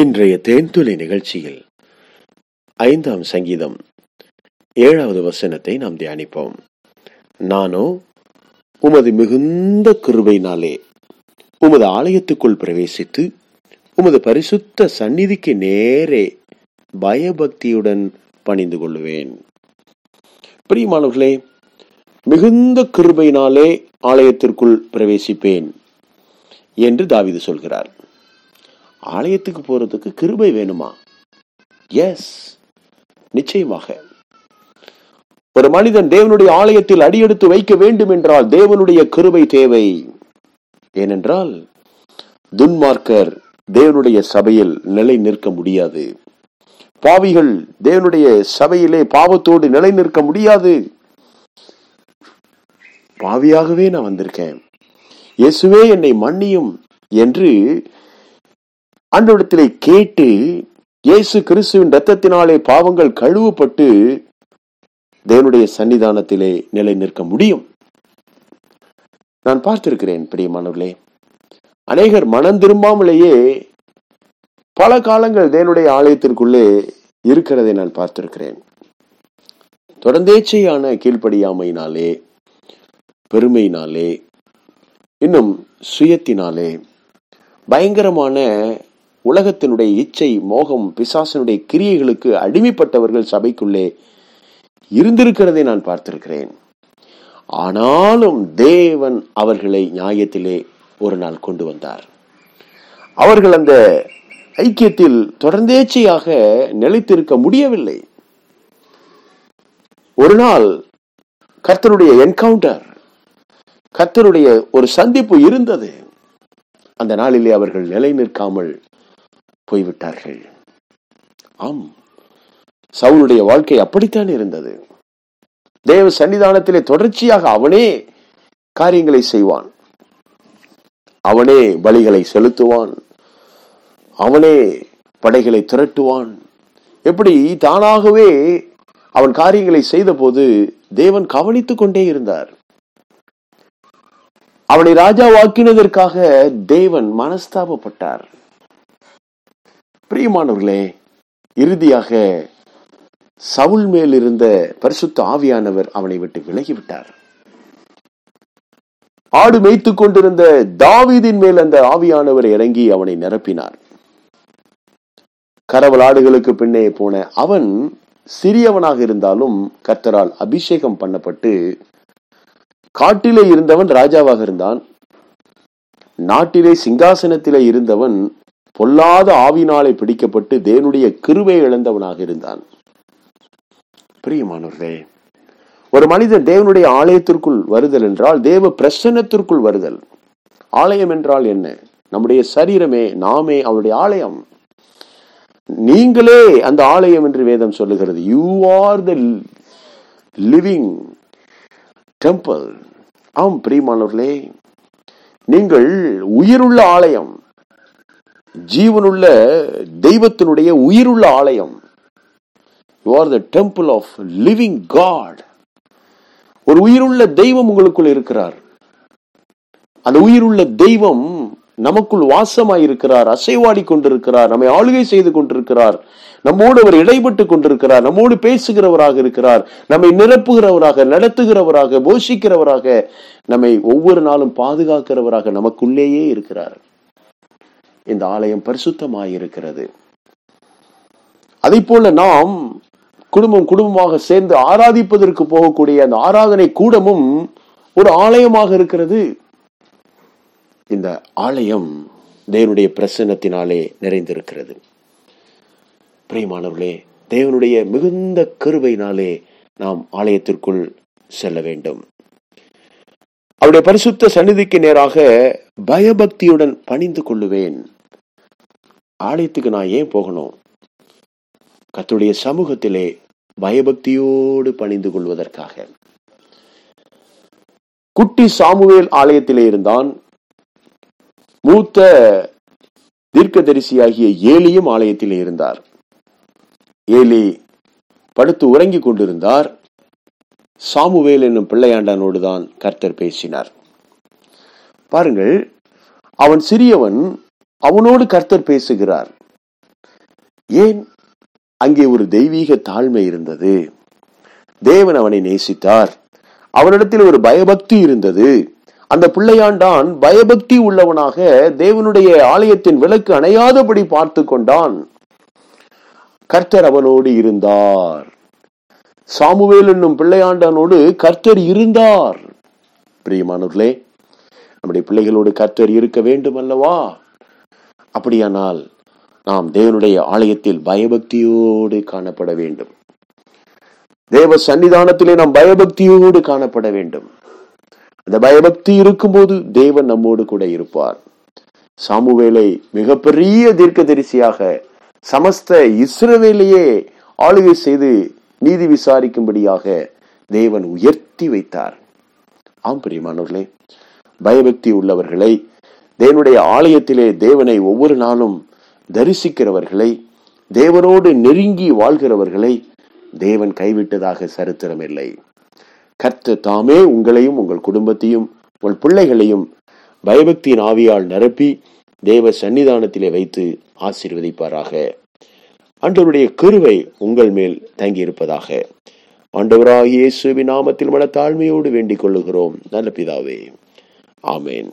இன்றைய தேன்துளி நிகழ்ச்சியில் ஐந்தாம் சங்கீதம் ஏழாவது வசனத்தை நாம் தியானிப்போம். நானோ உமது மிகுந்த கிருபையினாலே உமது ஆலயத்துக்குள் பிரவேசித்து உமது பரிசுத்த சந்நிதிக்கு நேரே பயபக்தியுடன் பணிந்து கொள்ளுவேன். பிரியமானவர்களே மிகுந்த கிருபையினாலே ஆலயத்திற்குள் பிரவேசிப்பேன் என்று தாவிது சொல்கிறார். ஆலயத்துக்கு போறதுக்கு கிருபை வேணுமா? எஸ் நிச்சயமாக. ஒரு மனிதன் தேவனுடைய ஆலயத்தில் அடியெடுத்து வைக்க வேண்டும் என்றால் தேவனுடைய கிருபை தேவை. ஏனென்றால் துன்மார்க்கர் தேவனுடைய சபையில் நிலை நிற்க முடியாது. பாவிகள் தேவனுடைய சபையிலே பாவத்தோடு நிலை நிற்க முடியாது. பாவியாகவே நான் வந்திருக்கேன். இயேசுவே என்னை மன்னியும் என்று ஆண்டவரிடத்திலே கேட்டு இயேசு கிறிஸ்துவின் ரத்தத்தினாலே பாவங்கள் கழுவப்பட்டு தேவனுடைய சன்னிதானத்திலே நிலை நிற்க முடியும். நான் பார்த்திருக்கிறேன் பிரியமானவர்களே. அநேகர் மனம் திரும்பாமலேயே பல காலங்கள் தேவனுடைய ஆலயத்திற்குள்ளே இருக்கிறதை நான் பார்த்திருக்கிறேன். தொடர்ந்தேச்சையான கீழ்ப்படியாமையினாலே பெருமையினாலே இன்னும் சுயத்தினாலே பயங்கரமான உலகத்தினுடைய இச்சை மோகம் பிசாசனுடைய கிரியைகளுக்கு அடிமைப்பட்டவர்கள் சபைக்குள்ளே இருந்திருக்கிறதை நான் பார்த்திருக்கிறேன். ஆனாலும் தேவன் அவர்களை நியாயத்திலே ஒரு நாள் கொண்டு வந்தார். அவர்கள் அந்த ஐக்கியத்தில் தொடர்ந்தேச்சையாக நிலைத்திருக்க முடியவில்லை. ஒரு நாள் கர்த்தருடைய என்கவுண்டர் கர்த்தருடைய ஒரு சந்திப்பு இருந்தது. அந்த நாளிலே அவர்கள் நிலை நிற்காமல் போய்விட்டார்கள். ஆம் சவுளுடைய வாழ்க்கை அப்படித்தான் இருந்தது. தேவ சன்னிதானத்திலே தொடர்ச்சியாக அவனே காரியங்களை செய்வான். அவனே பலிகளை செலுத்துவான். அவனே படைகளை திரட்டுவான். எப்படி தானாகவே அவன் காரியங்களை செய்த போது தேவன் கவனித்துக் கொண்டே இருந்தார். அவனை ராஜாவாக்கினதற்காக தேவன் மனஸ்தாபப்பட்டார். பிரியமானவர்களே இறுதியாக சவுல் மேல் இருந்த பரிசுத்த ஆவியானவர் அவனை விட்டு விலகிவிட்டார். ஆடு மேய்த்து கொண்டிருந்த தாவீதின் மேல் அந்த ஆவியானவர் இறங்கி அவனை நிரப்பினார். கரவல் ஆடுகளுக்கு பின்னே போன அவன் சிறியவனாக இருந்தாலும் கர்த்தரால் அபிஷேகம் பண்ணப்பட்டு காட்டிலே இருந்தவன் ராஜாவாக இருந்தான். நாட்டிலே சிங்காசனத்திலே இருந்தவன் பொல்லாத ஆவினாலே பிடிக்கப்பட்டு தேவனுடைய கிருவை இழந்தவனாக இருந்தான். பிரியமானவர்களே ஒரு மனிதன் தேவனுடைய ஆலயத்திற்குள் வருதல் என்றால் தேவ பிரசன்னத்திற்குள் வருதல். ஆலயம் என்றால் என்ன? நம்முடைய சரீரமே நாமே அவருடைய ஆலயம். நீங்களே அந்த ஆலயம் என்று வேதம் சொல்லுகிறது. You are the living temple ஆம் பிரியமானவர்களே நீங்கள் உயிருள்ள ஆலயம். ஜீவனுள்ள தெய்வத்தினுடைய உயிருள்ள ஆலயம். You are the temple of living god ஒரு உயிருள்ள தெய்வம் உங்களுக்குள் இருக்கிறார். அந்த உயிருள்ள தெய்வம் நமக்குள் வாசமாய் இருக்கிறார் அசைவாடி கொண்டிருக்கிறார் நம்மை ஆளுகை செய்து கொண்டிருக்கிறார் நம்மோடு அவர் இடைப்பட்டு கொண்டிருக்கிறார் நம்மோடு பேசுகிறவராக இருக்கிறார் நம்மை நிரப்புகிறவராக நடத்துகிறவராக போஷிக்கிறவராக நம்மை ஒவ்வொரு நாளும் பாதுகாக்கிறவராக நமக்குள்ளேயே இருக்கிறார். இந்த ஆலயம் பரிசுத்தமாயிருக்கிறது. அதை போல நாம் குடும்பம் குடும்பமாக சேர்ந்து ஆராதிப்பதற்கு போகக்கூடிய அந்த ஆராதனை கூடமும் ஒரு ஆலயமாக இருக்கிறது. இந்த ஆலயம் தேவனுடைய பிரசன்னத்தினாலே நிறைந்திருக்கிறது. பிரியமானவர்களே தேவனுடைய மிகுந்த கருவையினாலே நாம் ஆலயத்திற்குள் செல்ல வேண்டும். அவருடைய பரிசுத்த சந்நிதிக்கு நேராக பயபக்தியுடன் பணிந்து கொள்ளுவேன். ஆலயத்துக்கு நான் ஏன் போகணும்? கத்துடைய சமூகத்திலே பயபக்தியோடு பணிந்து கொள்வதற்காக. குட்டி சாமுவேல் ஆலயத்திலே இருந்தான். மூத்த தீர்க்கதரிசியாகிய ஏலியும் ஆலயத்திலே இருந்தார். ஏலி படுத்து உறங்கிக் கொண்டிருந்தார். சாமுவேல் என்னும் பிள்ளையாண்டனோடு தான் கர்த்தர் பேசினார். பாருங்கள் அவன் சிறியவன் அவனோடு கர்த்தர் பேசுகிறார். ஏன் அங்கே ஒரு தெய்வீக தாழ்மை இருந்தது? தேவன் அவனை நேசித்தார். அவனிடத்தில் ஒரு பயபக்தி இருந்தது. அந்த பிள்ளையாண்டான் பயபக்தி உள்ளவனாக தேவனுடைய ஆலயத்தின் விளக்கு அணையாதபடி பார்த்து கொண்டான். கர்த்தர் அவனோடு இருந்தார். சாமுவேல் என்னும் பிள்ளையாண்டானோடு கர்த்தர் இருந்தார். பிரியமானவர்களே நம்முடைய பிள்ளைகளோடு கர்த்தர் இருக்க வேண்டும் அல்லவா அப்படியானால் நாம் தேவனுடைய ஆலயத்தில் பயபக்தியோடு காணப்பட வேண்டும். தேவ சன்னிதானத்திலே நாம் பயபக்தியோடு காணப்பட வேண்டும். அந்த பயபக்தி இருக்கும்போது தேவன் நம்மோடு கூட இருப்பார். சாமுவேலை மிகப்பெரிய தீர்க்கதரிசியாக சமஸ்த இஸ்ரவேலையே ஆளுகை செய்து நீதி விசாரிக்கும்படியாக தேவன் உயர்த்தி வைத்தார். ஆம் பிரியமானவர்களே பயபக்தி உள்ளவர்களை தேவனுடைய ஆலயத்திலே தேவனை ஒவ்வொரு நாளும் தரிசிக்கிறவர்களை தேவனோடு நெருங்கி வாழ்கிறவர்களை தேவன் கைவிட்டதாக சரித்திரம் இல்லை கர்த்த தாமே உங்களையும் உங்கள் குடும்பத்தையும் உங்கள் பிள்ளைகளையும் பயபக்தியின் ஆவியால் நிரப்பி தேவ சன்னிதானத்திலே வைத்து ஆசீர்வதிப்பாராக. ஆண்டவருடைய கிருவை உங்கள் மேல் தங்கியிருப்பதாக ஆண்டவராகிய இயேசுவின் நாமத்தில் மன தாழ்மையோடு வேண்டிக் கொள்ளுகிறோம். நல்ல பிதாவே. ஆமேன்.